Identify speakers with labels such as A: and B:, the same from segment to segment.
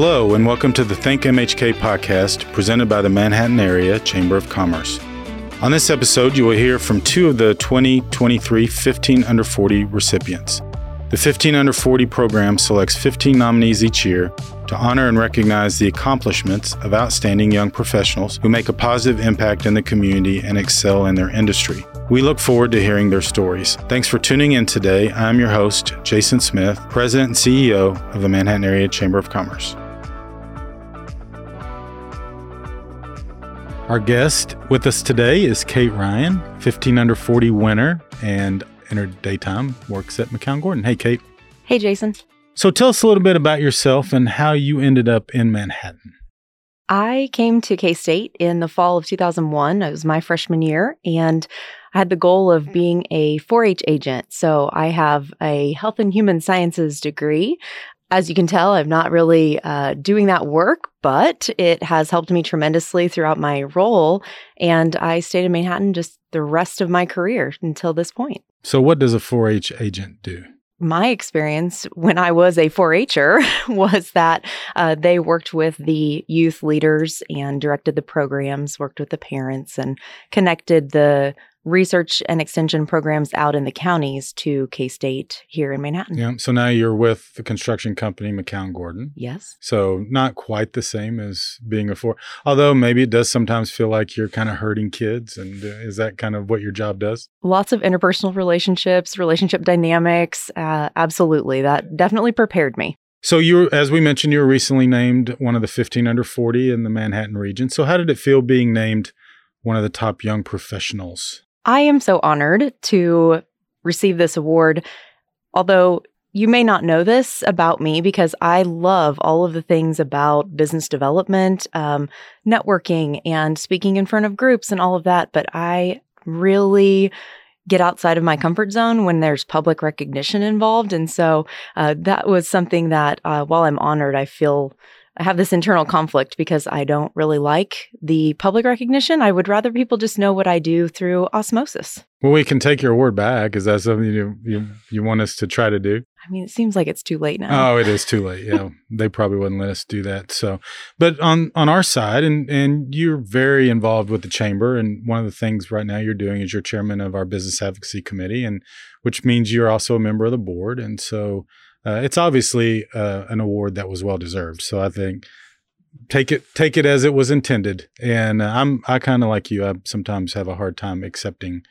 A: Hello, and welcome to the Think MHK podcast presented by the Manhattan Area Chamber of Commerce. On this episode, you will hear from two of the 2023 15 Under 40 recipients. The 15 Under 40 program selects 15 nominees each year to honor and recognize the accomplishments of outstanding young professionals who make a positive impact in the community and excel in their industry. We look forward to hearing their stories. Thanks for tuning in today. I'm your host, Jason Smith, President and CEO of the Manhattan Area Chamber of Commerce. Our guest with us today is Kate Ryan, 15 under 40 winner and in her daytime works at McCown Gordon. Hey, Kate.
B: Hey, Jason.
A: So tell us a little bit about yourself and how you ended up in Manhattan.
B: I came to K State in the fall of 2001. It was my freshman year, and I had the goal of being a 4 H agent. So I have a health and human sciences degree. As you can tell, I'm not really uh, doing that work, but it has helped me tremendously throughout my role. And I stayed in Manhattan just the rest of my career until this point.
A: So, what does a 4 H agent do?
B: my experience when I was a 4 H'er was that uh, they worked with the youth leaders and directed the programs, worked with the parents, and connected the research and extension programs out in the counties to K State here in Manhattan.
A: Yeah. So now you're with the construction company McCown Gordon.
B: Yes.
A: So not quite the same as being a four, although maybe it does sometimes feel like you're kind of hurting kids. And uh, is that kind of what your job does?
B: Lots of interpersonal relationships, relationship dynamics. Uh, absolutely. That definitely prepared me.
A: So you, as we mentioned, you were recently named one of the 15 under 40 in the Manhattan region. So how did it feel being named one of the top young professionals
B: I am so honored to receive this award. Although you may not know this about me because I love all of the things about business development, um, networking, and speaking in front of groups and all of that. But I really get outside of my comfort zone when there's public recognition involved. And so uh, that was something that, uh, while I'm honored, I feel I have this internal conflict because I don't really like the public recognition. I would rather people just know what I do through osmosis.
A: Well, we can take your word back. Is that something you you, you want us to try to do?
B: I mean, it seems like it's too late now.
A: Oh, it is too late. Yeah, they probably wouldn't let us do that. So, but on on our side, and and you're very involved with the chamber, and one of the things right now you're doing is you're chairman of our business advocacy committee, and which means you're also a member of the board, and so uh, it's obviously uh, an award that was well deserved. So I think take it take it as it was intended. And uh, I'm I kind of like you. I sometimes have a hard time accepting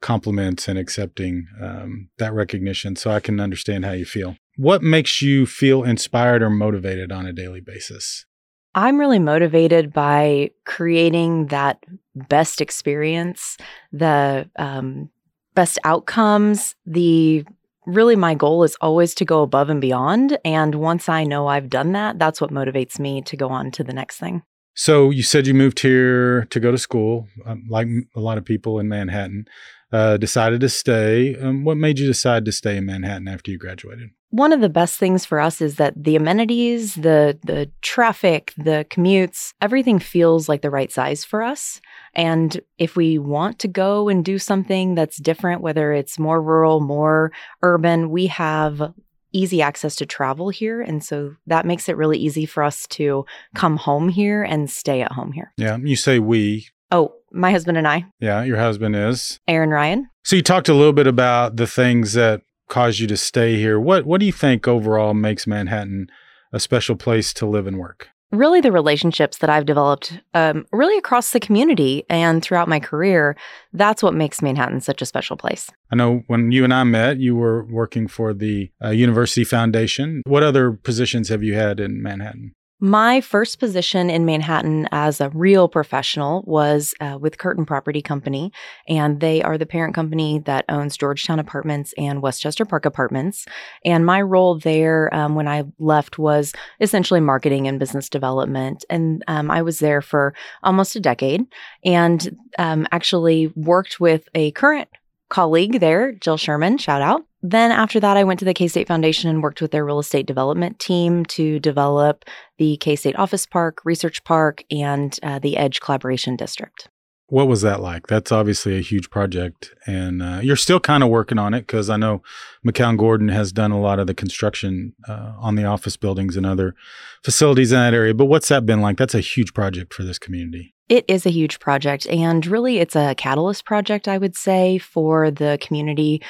A: compliments and accepting um, that recognition. So I can understand how you feel. What makes you feel inspired or motivated on a daily basis?
B: I'm really motivated by creating that best experience, the um, best outcomes, the really my goal is always to go above and beyond. And once I know I've done that, that's what motivates me to go on to the next thing.
A: So you said you moved here to go to school, um, like a lot of people in Manhattan. Uh, decided to stay. Um, what made you decide to stay in Manhattan after you graduated?
B: One of the best things for us is that the amenities, the the traffic, the commutes, everything feels like the right size for us. And if we want to go and do something that's different, whether it's more rural, more urban, we have easy access to travel here. And so that makes it really easy for us to come home here and stay at home here.
A: Yeah. You say we.
B: Oh, my husband and I.
A: Yeah. Your husband is
B: Aaron Ryan.
A: So you talked a little bit about the things that caused you to stay here. What What do you think overall makes Manhattan a special place to live and work?
B: Really, the relationships that I've developed, um, really across the community and throughout my career, that's what makes Manhattan such a special place.
A: I know when you and I met, you were working for the uh, University Foundation. What other positions have you had in Manhattan?
B: My first position in Manhattan as a real professional was uh, with Curtin Property Company, and they are the parent company that owns Georgetown Apartments and Westchester Park Apartments. And my role there um, when I left was essentially marketing and business development. And um, I was there for almost a decade and um, actually worked with a current colleague there, Jill Sherman, shout out. Then after that, I went to the K State Foundation and worked with their real estate development team to develop the K State Office Park, Research Park, and uh, the Edge Collaboration District.
A: what was that like? That's obviously a huge project, and uh, you're still kind of working on it because I know McCown Gordon has done a lot of the construction uh, on the office buildings and other facilities in that area. But what's that been like? That's a huge project for this community.
B: It is a huge project, and really, it's a catalyst project, I would say, for the community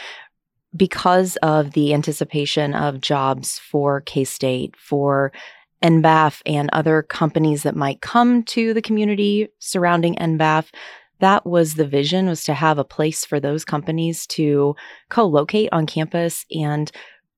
B: because of the anticipation of jobs for K State, for NBAF and other companies that might come to the community surrounding NBAF. That was the vision was to have a place for those companies to co-locate on campus and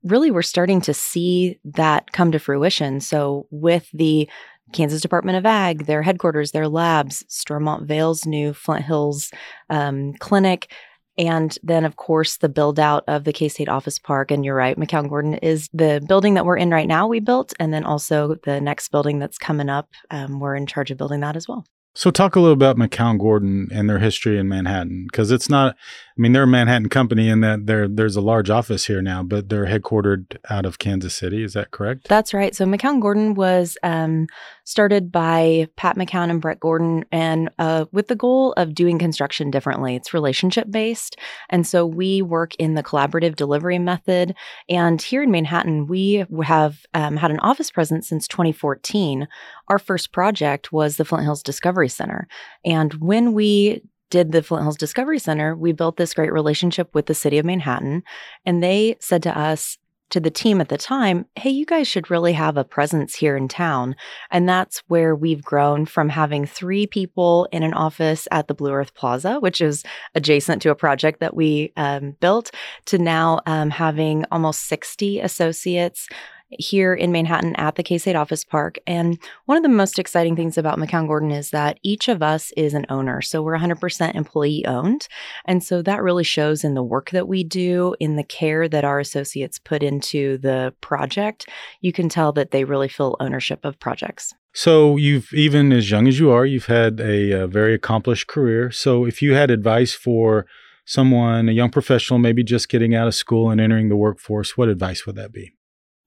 B: really we're starting to see that come to fruition. So with the Kansas Department of Ag, their headquarters, their labs, Stormont Vail's new Flint Hills um, clinic, and then, of course, the build out of the K State Office Park. And you're right, McCown Gordon is the building that we're in right now, we built. And then also the next building that's coming up, um, we're in charge of building that as well.
A: So, talk a little about McCown Gordon and their history in Manhattan, because it's not. I mean, they're a Manhattan company, in that there there's a large office here now, but they're headquartered out of Kansas City. Is that correct?
B: That's right. So, McCown Gordon was um, started by Pat McCown and Brett Gordon, and uh, with the goal of doing construction differently. It's relationship based, and so we work in the collaborative delivery method. And here in Manhattan, we have um, had an office presence since 2014. Our first project was the Flint Hills Discovery Center, and when we did the Flint Hills Discovery Center, we built this great relationship with the city of Manhattan. And they said to us, to the team at the time, hey, you guys should really have a presence here in town. And that's where we've grown from having three people in an office at the Blue Earth Plaza, which is adjacent to a project that we um, built, to now um, having almost 60 associates here in Manhattan at the K State Office Park. And one of the most exciting things about McCown Gordon is that each of us is an owner. So we're 100% employee owned. And so that really shows in the work that we do, in the care that our associates put into the project. You can tell that they really feel ownership of projects.
A: So you've even as young as you are, you've had a, a very accomplished career. So if you had advice for someone, a young professional, maybe just getting out of school and entering the workforce, what advice would that be?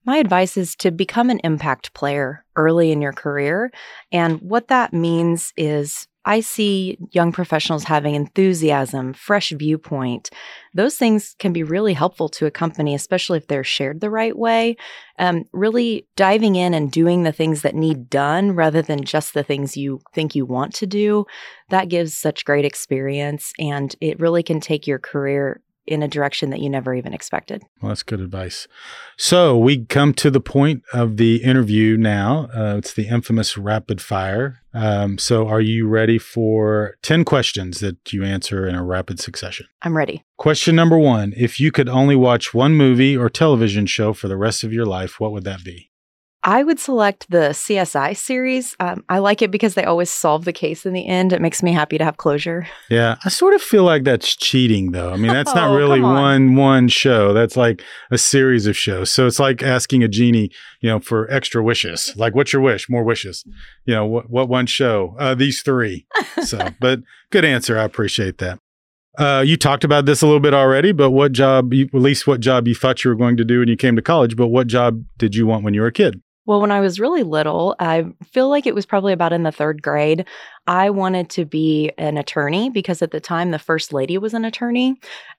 B: My advice is to become an impact player early in your career. And what that means is I see young professionals having enthusiasm, fresh viewpoint. Those things can be really helpful to a company, especially if they're shared the right way. Um, really diving in and doing the things that need done rather than just the things you think you want to do. That gives such great experience and it really can take your career in a direction that you never even expected.
A: Well, that's good advice. So we come to the point of the interview now. Uh, it's the infamous rapid fire. Um, so are you ready for 10 questions that you answer in a rapid succession?
B: I'm ready.
A: Question number one If you could only watch one movie or television show for the rest of your life, what would that be?
B: I would select the CSI series. Um, I like it because they always solve the case in the end. It makes me happy to have closure.
A: Yeah, I sort of feel like that's cheating, though. I mean, that's oh, not really on. one one show. That's like a series of shows. So it's like asking a genie, you know, for extra wishes. Like, what's your wish? More wishes. You know, what what one show? Uh, these three. So, but good answer. I appreciate that. Uh, you talked about this a little bit already, but what job, you, at least what job you thought you were going to do when you came to college, but what job did you want when you were a kid?
B: Well, when I was really little, I feel like it was probably about in the third grade. I wanted to be an attorney because at the time the first lady was an attorney.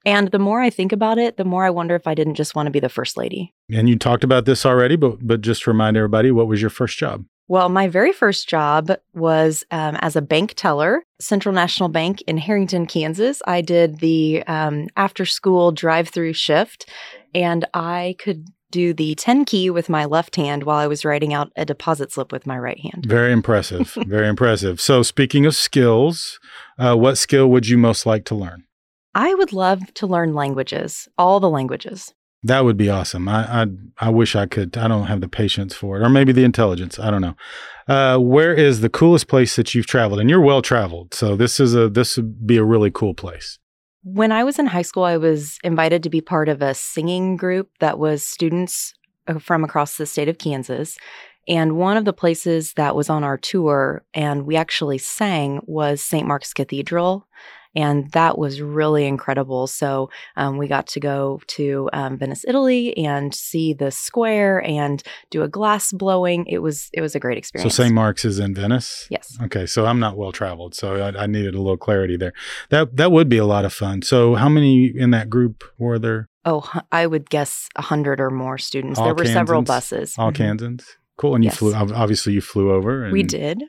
B: And the more I think about it, the more I wonder if I didn't just want to be the first lady.
A: And you talked about this already, but but just remind everybody, what was your first job?
B: Well, my very first job was um, as a bank teller, Central National Bank in Herington, Kansas. I did the um, after school drive through shift, and I could do the 10 key with my left hand while I was writing out a deposit slip with my right hand.
A: Very impressive. Very impressive. So, speaking of skills, uh, what skill would you most like to learn?
B: I would love to learn languages, all the languages.
A: That would be awesome. I, I, I wish I could. I don't have the patience for it, or maybe the intelligence. I don't know. Uh, where is the coolest place that you've traveled? And you're well traveled, so this is a this would be a really cool place.
B: When I was in high school, I was invited to be part of a singing group that was students uh, from across the state of Kansas. And one of the places that was on our tour and we actually sang was St. Mark's Cathedral. And that was really incredible. So um, we got to go to um, Venice, Italy, and see the square and do a glass blowing. It was it was a great experience. So.
A: St. Mark's is in Venice.
B: Yes.
A: Okay, so I'm not well traveled, so I, I needed a little clarity there. That that would be a lot of fun. So how many in that group were there?
B: Oh, I would guess a hundred or more students.
A: All
B: there were several buses.
A: All
B: Mhm.
A: Kansans. Cool. And you
B: Yes.
A: flew. Obviously, you flew over. And
B: We did.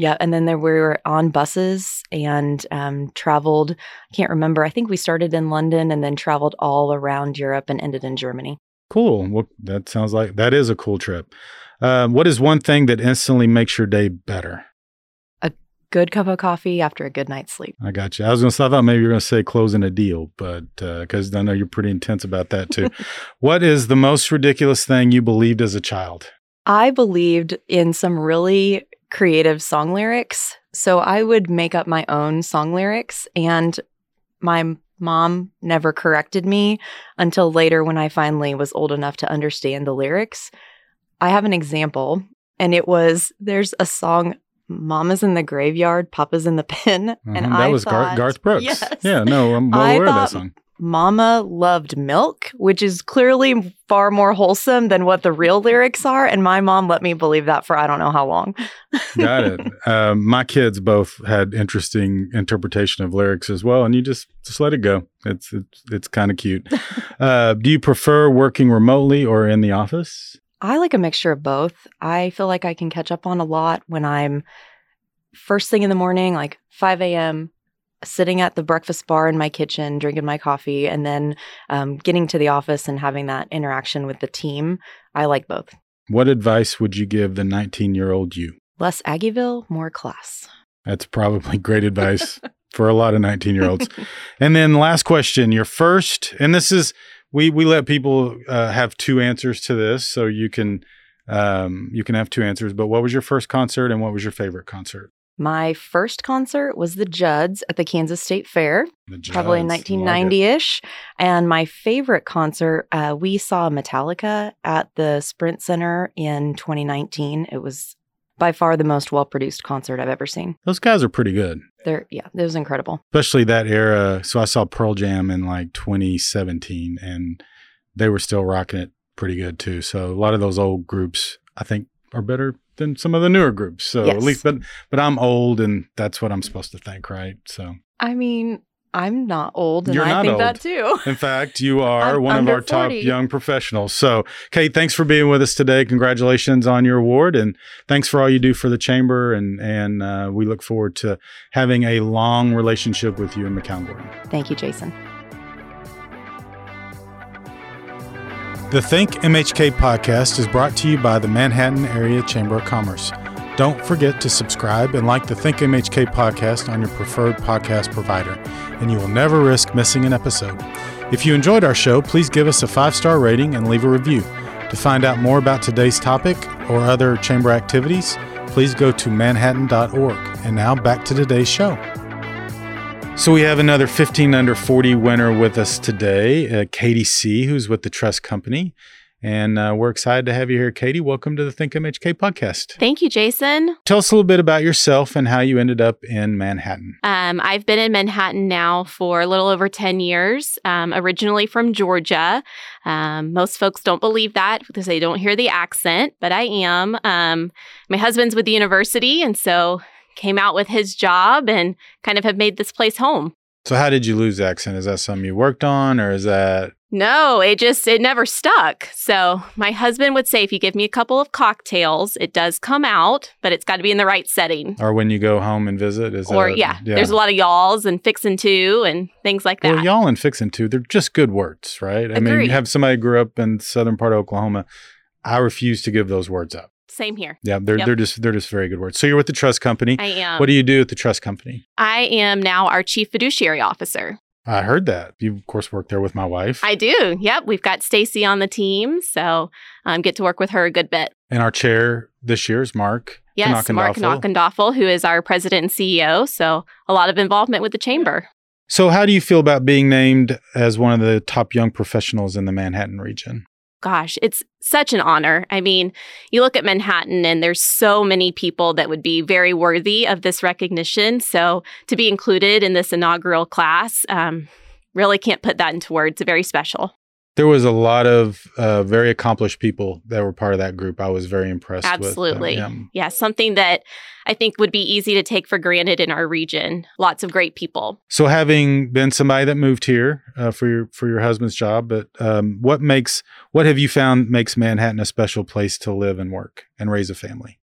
B: Yeah, and then there we were on buses and um, traveled. I can't remember. I think we started in London and then traveled all around Europe and ended in Germany.
A: Cool. Well, that sounds like that is a cool trip. Um, what is one thing that instantly makes your day better?
B: A good cup of coffee after a good night's sleep.
A: I got you. I was going to. I thought maybe you were going to say closing a deal, but because I know you're pretty intense about that too. what is the most ridiculous thing you believed as a child?
B: I believed in some really creative song lyrics. So I would make up my own song lyrics, and my mom never corrected me until later when I finally was old enough to understand the lyrics. I have an example, and it was there's a song, Mama's in the Graveyard, Papa's in the Pen. And
A: Mhm, that
B: I
A: was
B: thought,
A: Garth Brooks.
B: Yes.
A: Yeah. No, I'm well
B: I
A: aware of that song.
B: Mama loved milk, which is clearly far more wholesome than what the real lyrics are. And my mom let me believe that for I don't know how long.
A: Got it. Um, my kids both had interesting interpretation of lyrics as well, and you just just let it go. It's it's it's kind of cute. Uh, do you prefer working remotely or in the office?
B: I like a mixture of both. I feel like I can catch up on a lot when I'm first thing in the morning, like 5 a.m., sitting at the breakfast bar in my kitchen, drinking my coffee, and then um, getting to the office and having that interaction with the team. I like both.
A: What advice would you give the 19 year old you?
B: Less Aggieville, more class.
A: That's probably great advice for a lot of 19 year olds. And then last question, your first, and this is we we let people uh, have two answers to this, so you can um, you can have two answers. But what was your first concert, and what was your favorite concert?
B: My first concert was the Judds at the Kansas State Fair,
A: The
B: probably in
A: Judds. Love it.
B: 1990 ish. And my favorite concert, uh, we saw Metallica at the Sprint Center in 2019. It was by far the most well produced concert I've ever seen.
A: Those guys are pretty good,
B: There, yeah, it was incredible.
A: especially that era. So I saw Pearl Jam in like 2017, and they were still rocking it pretty good too. So a lot of those old groups, I think, are better than some of the newer groups. So at least, but but I'm old, and that's what I'm supposed to think, right? So.
B: I mean, I'm not old, and
A: You're
B: I
A: not
B: think
A: old.
B: that too.
A: In fact, you are
B: I'm
A: one of our top young professionals. So, Kate, thanks for being with us today. Congratulations on your award, and thanks for all you do for the chamber. And and uh, we look forward to having a long relationship with you and McCown Gordon.
B: Thank you, Jason.
A: The Think MHK podcast is brought to you by the Manhattan Area Chamber of Commerce. Don't forget to subscribe and like the Think MHK podcast on your preferred podcast provider, and you will never risk missing an episode. If you enjoyed our show, please give us a five star rating and leave a review. To find out more about today's topic or other chamber activities, please go to manhattan.org. And now back to today's show. So we have another 15 under 40 winner with us today, uh, Katie C., who's with the Trust Company. And uh, we're excited to have you here, Katie. Welcome to the Think MHK podcast.
C: Thank you, Jason.
A: Tell us a little bit about yourself and how you ended up in Manhattan.
C: Um, I've been in Manhattan now for a little over 10 years, um, originally from Georgia. Um, most folks don't believe that because they don't hear the accent, but I am. Um, my husband's with the university, and so came out with his job and kind of have made this place home.
A: So, how did you lose accent? Is that something you worked on, or is that
C: No, it just it never stuck. So my husband would say if you give me a couple of cocktails, it does come out, but it's got to be in the right setting.
A: or when you go home and visit? Is
C: Or
A: that,
C: yeah, there's a lot of y'alls and fixin' to and things like that.
A: Well, y'all and fixing to, they're just good words, right? I mean, you have somebody who grew up in southern part of Oklahoma. I refuse to give those words up.
C: Same here.
A: Yeah, they're
C: Yep.
A: they're just they're just very good words. So you're with the trust company.
C: I am.
A: what do you do at the trust company?
C: I am now our chief fiduciary officer.
A: I heard that. You of course work there with my wife.
C: I do. Yep. We've got Stacy on the team, so um, get to work with her a good bit.
A: and our chair this year is Mark.
C: Yes, Mark
A: Knackendoffel.
C: Knackendoffel, who is our president and CEO. So a lot of involvement with the chamber.
A: So how do you feel about being named as one of the top young professionals in the Manhattan region?
C: Gosh, it's such an honor. I mean, you look at Manhattan and there's so many people that would be very worthy of this recognition. So to be included in this inaugural class, um, really can't put that into words. Very special.
A: There was a lot of uh, very accomplished people that were part of that group. I was very impressed
C: Absolutely.
A: with.
C: yeah. yeah, something that I think would be easy to take for granted in our region. Lots of great people.
A: So, having been somebody that moved here uh, for your for your husband's job, but um, what makes what have you found makes Manhattan a special place to live and work and raise a family?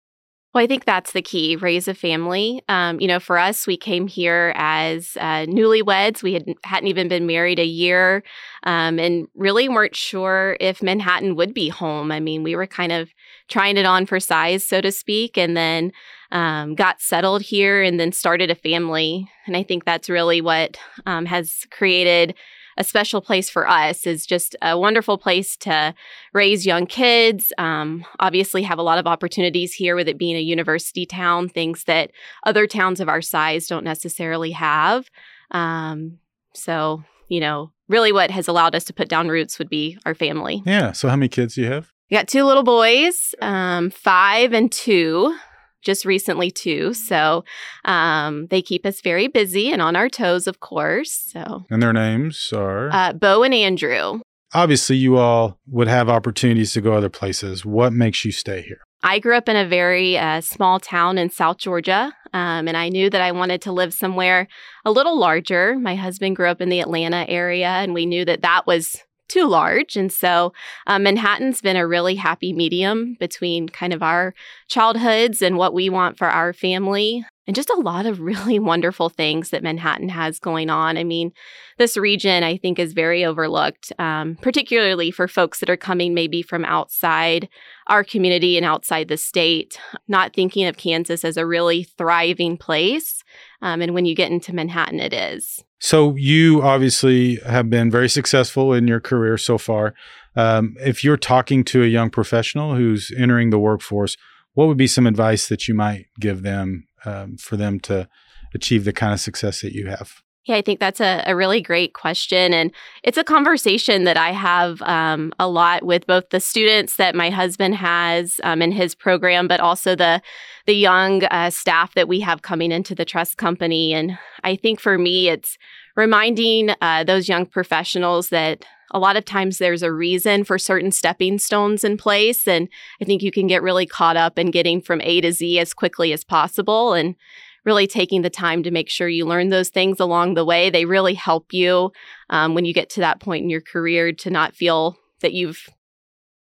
C: Well, I think that's the key raise a family. Um, you know, for us, we came here as uh, newlyweds. We had, hadn't even been married a year um, and really weren't sure if Manhattan would be home. I mean, we were kind of trying it on for size, so to speak, and then um, got settled here and then started a family. And I think that's really what um, has created a special place for us is just a wonderful place to raise young kids. Um, obviously, have a lot of opportunities here with it being a university town, things that other towns of our size don't necessarily have. Um, so, you know, really what has allowed us to put down roots would be our family.
A: Yeah. So, how many kids do you have?
C: We got two little boys, um, five and two just recently too. So um, they keep us very busy and on our toes, of course. So
A: and their names are
C: uh, Bo and Andrew.
A: Obviously, you all would have opportunities to go other places. What makes you stay here?
C: I grew up in a very uh, small town in South Georgia, um, and I knew that I wanted to live somewhere a little larger. My husband grew up in the Atlanta area, and we knew that that was too large. And so um, Manhattan's been a really happy medium between kind of our childhoods and what we want for our family. And just a lot of really wonderful things that Manhattan has going on. I mean, this region I think is very overlooked, um, particularly for folks that are coming maybe from outside our community and outside the state, not thinking of Kansas as a really thriving place. Um, and when you get into Manhattan, it is.
A: So you obviously have been very successful in your career so far. Um, if you're talking to a young professional who's entering the workforce, what would be some advice that you might give them um, for them to achieve the kind of success that you have?
C: Yeah, I think that's a, a really great question. And it's a conversation that I have um, a lot with both the students that my husband has um, in his program, but also the, the young uh, staff that we have coming into the trust company. And I think for me, it's reminding uh, those young professionals that a lot of times there's a reason for certain stepping stones in place. And I think you can get really caught up in getting from A to Z as quickly as possible. And really taking the time to make sure you learn those things along the way. They really help you um, when you get to that point in your career to not feel that you've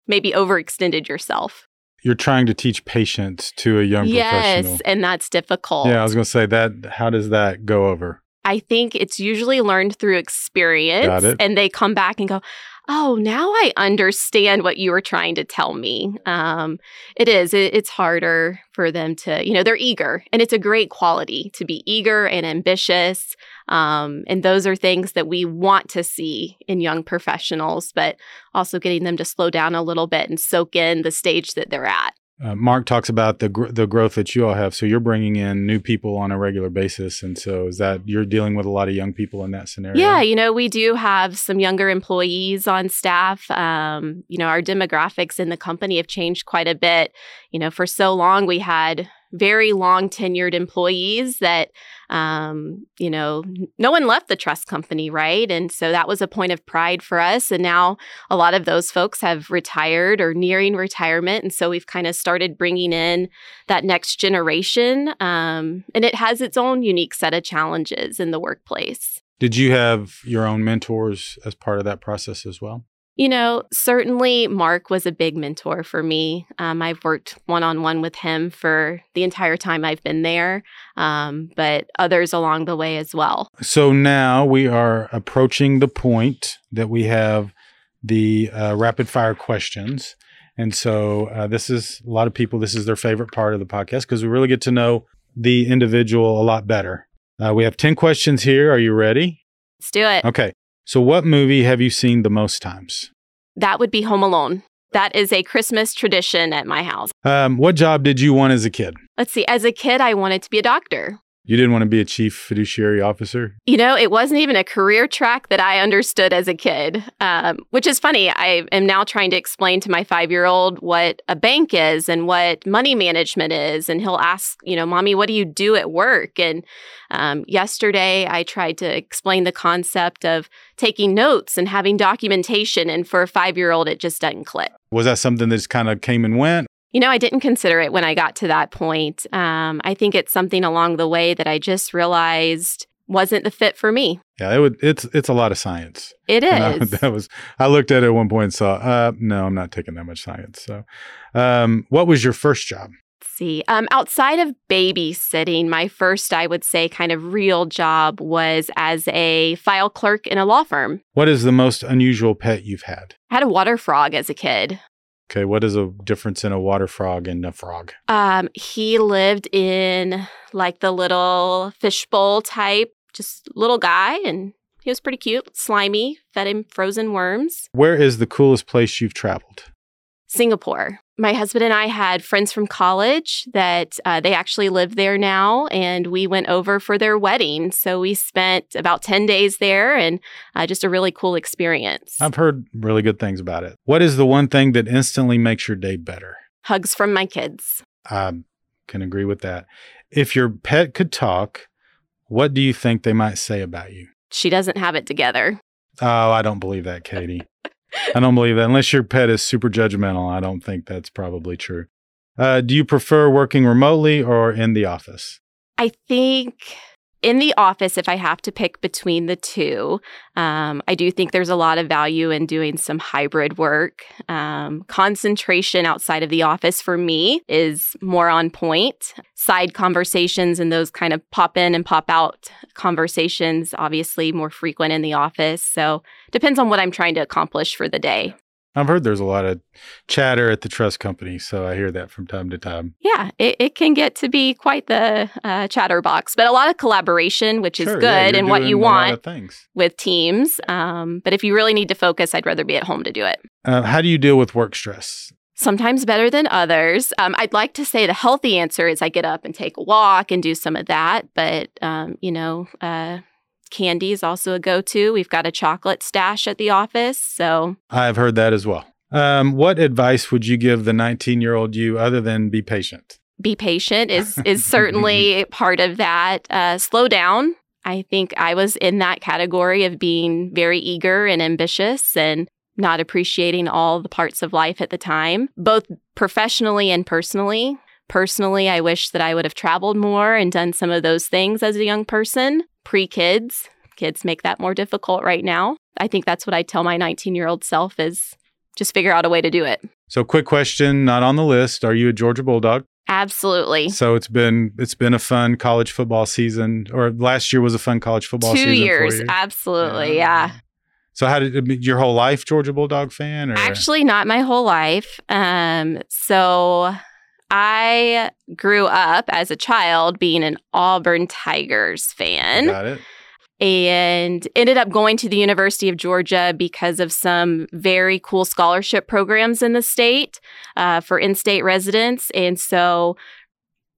C: maybe overextended yourself.
A: You're trying to teach patience to a young
C: yes,
A: professional.
C: Yes, and that's difficult.
A: Yeah, I was going to say that. How does that go over?
C: I think it's usually learned through experience, and they come back and go, oh, now I understand what you were trying to tell me. Um, it is, it, it's harder for them to, you know, they're eager and it's a great quality to be eager and ambitious. Um, and those are things that we want to see in young professionals, but also getting them to slow down a little bit and soak in the stage that they're at.
A: Uh, Mark talks about the gr- the growth that you all have. So you're bringing in new people on a regular basis, and so is that you're dealing with a lot of young people in that scenario?
C: Yeah, you know, we do have some younger employees on staff. Um, you know, our demographics in the company have changed quite a bit. You know, for so long we had very long tenured employees that um, you know no one left the trust company right? And so that was a point of pride for us and now a lot of those folks have retired or nearing retirement and so we've kind of started bringing in that next generation um, and it has its own unique set of challenges in the workplace.
A: Did you have your own mentors as part of that process as well
C: you know, certainly Mark was a big mentor for me. Um, I've worked one on one with him for the entire time I've been there, um, but others along the way as well.
A: So now we are approaching the point that we have the uh, rapid fire questions. And so uh, this is a lot of people, this is their favorite part of the podcast because we really get to know the individual a lot better. Uh, we have 10 questions here. Are you ready?
C: Let's do it.
A: Okay. So, what movie have you seen the most times?
C: That would be Home Alone. That is a Christmas tradition at my house.
A: Um, what job did you want as a kid?
C: Let's see. As a kid, I wanted to be a doctor.
A: You didn't want to be a chief fiduciary officer?
C: You know, it wasn't even a career track that I understood as a kid, um, which is funny. I am now trying to explain to my five year old what a bank is and what money management is. And he'll ask, you know, Mommy, what do you do at work? And um, yesterday I tried to explain the concept of taking notes and having documentation. And for a five year old, it just doesn't click.
A: Was that something that just kind of came and went?
C: You know, I didn't consider it when I got to that point. Um, I think it's something along the way that I just realized wasn't the fit for me.
A: Yeah, it would. It's it's a lot of science.
C: It
A: is. I, that was. I looked at it at one point and saw. Uh, no, I'm not taking that much science. So, um, what was your first job?
C: Let's see. Um, outside of babysitting, my first, I would say, kind of real job was as a file clerk in a law firm.
A: What is the most unusual pet you've had?
C: I had a water frog as a kid.
A: Okay, what is a difference in a water frog and a frog?
C: Um, he lived in like the little fishbowl type, just little guy, and he was pretty cute, slimy, fed him frozen worms.
A: Where is the coolest place you've traveled?
C: Singapore. My husband and I had friends from college that uh, they actually live there now, and we went over for their wedding. So we spent about 10 days there and uh, just a really cool experience.
A: I've heard really good things about it. What is the one thing that instantly makes your day better?
C: Hugs from my kids.
A: I can agree with that. If your pet could talk, what do you think they might say about you?
C: She doesn't have it together.
A: Oh, I don't believe that, Katie. I don't believe that. Unless your pet is super judgmental, I don't think that's probably true. Uh, do you prefer working remotely or in the office?
C: I think in the office, if I have to pick between the two, um, I do think there's a lot of value in doing some hybrid work. Um, concentration outside of the office for me is more on point. Side conversations and those kind of pop in and pop out conversations, obviously more frequent in the office. So depends on what I'm trying to accomplish for the day.
A: I've heard there's a lot of chatter at the trust company, so I hear that from time to time.
C: Yeah, it, it can get to be quite the uh, chatterbox, but a lot of collaboration, which is
A: Sure,
C: good
A: yeah,
C: and what you
A: doing a lot
C: want. with teams. Um, but if you really need to focus, I'd rather be at home to do it.
A: Uh, how do you deal with work stress?
C: Sometimes better than others. Um, I'd like to say the healthy answer is I get up and take a walk and do some of that. But, um, you know, uh, candy is also a go to. We've got a chocolate stash at the office. So
A: I've heard that as well. Um, what advice would you give the 19 year old you other than be patient?
C: be patient is, is certainly part of that. Uh, slow down. I think I was in that category of being very eager and ambitious and not appreciating all the parts of life at the time, both professionally and personally. Personally, I wish that I would have traveled more and done some of those things as a young person, pre kids. Kids make that more difficult right now. I think that's what I tell my 19 year old self is just figure out a way to do it.
A: So, quick question, not on the list. Are you a Georgia Bulldog?
C: Absolutely.
A: So it's been it's been a fun college football season, or last year was a fun college football
C: Two
A: season. for
C: years. Absolutely. Yeah.
A: So how did your whole life Georgia Bulldog fan? Or
C: Actually, not my whole life. Um, so I grew up as a child being an Auburn Tigers fan
A: got it.
C: and ended up going to the University of Georgia because of some very cool scholarship programs in the state uh, for in state residents. And so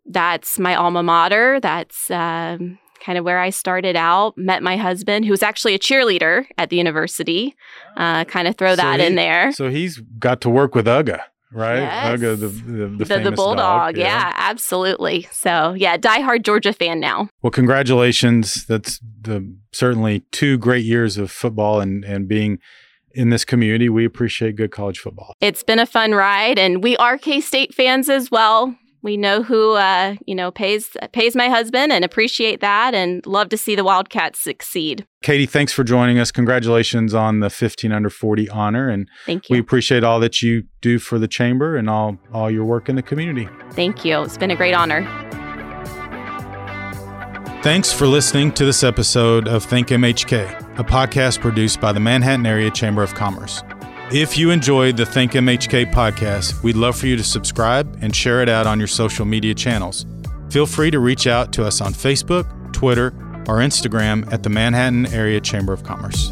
C: that's my alma mater. That's um, kind of where I started out. Met my husband, who was actually a cheerleader at the university. Uh, kind of throw
A: So
C: that
A: he-
C: in there.
A: So he's got to work with Uga, right?
C: Yes.
A: The the, the,
C: the, the bulldog,
A: dog,
C: yeah. absolutely. So yeah, diehard Georgia fan now.
A: Well, congratulations. That's the certainly two great years of football and and being in this community. We appreciate good college football.
C: It's been a fun ride, and we are K State fans as well. We know who uh, you know pays pays my husband, and appreciate that, and love to see the Wildcats succeed.
A: Katie, thanks for joining us. Congratulations on the 15 under 40 honor and
C: Thank you.
A: we appreciate all that you do for the chamber and all all your work in the community.
C: thank you. It's been a great honor.
A: Thanks for listening to this episode of Think MHK, a podcast produced by the Manhattan Area Chamber of Commerce. If you enjoyed the Think MHK podcast, we'd love for you to subscribe and share it out on your social media channels. Feel free to reach out to us on Facebook, Twitter, or Instagram at the Manhattan Area Chamber of Commerce.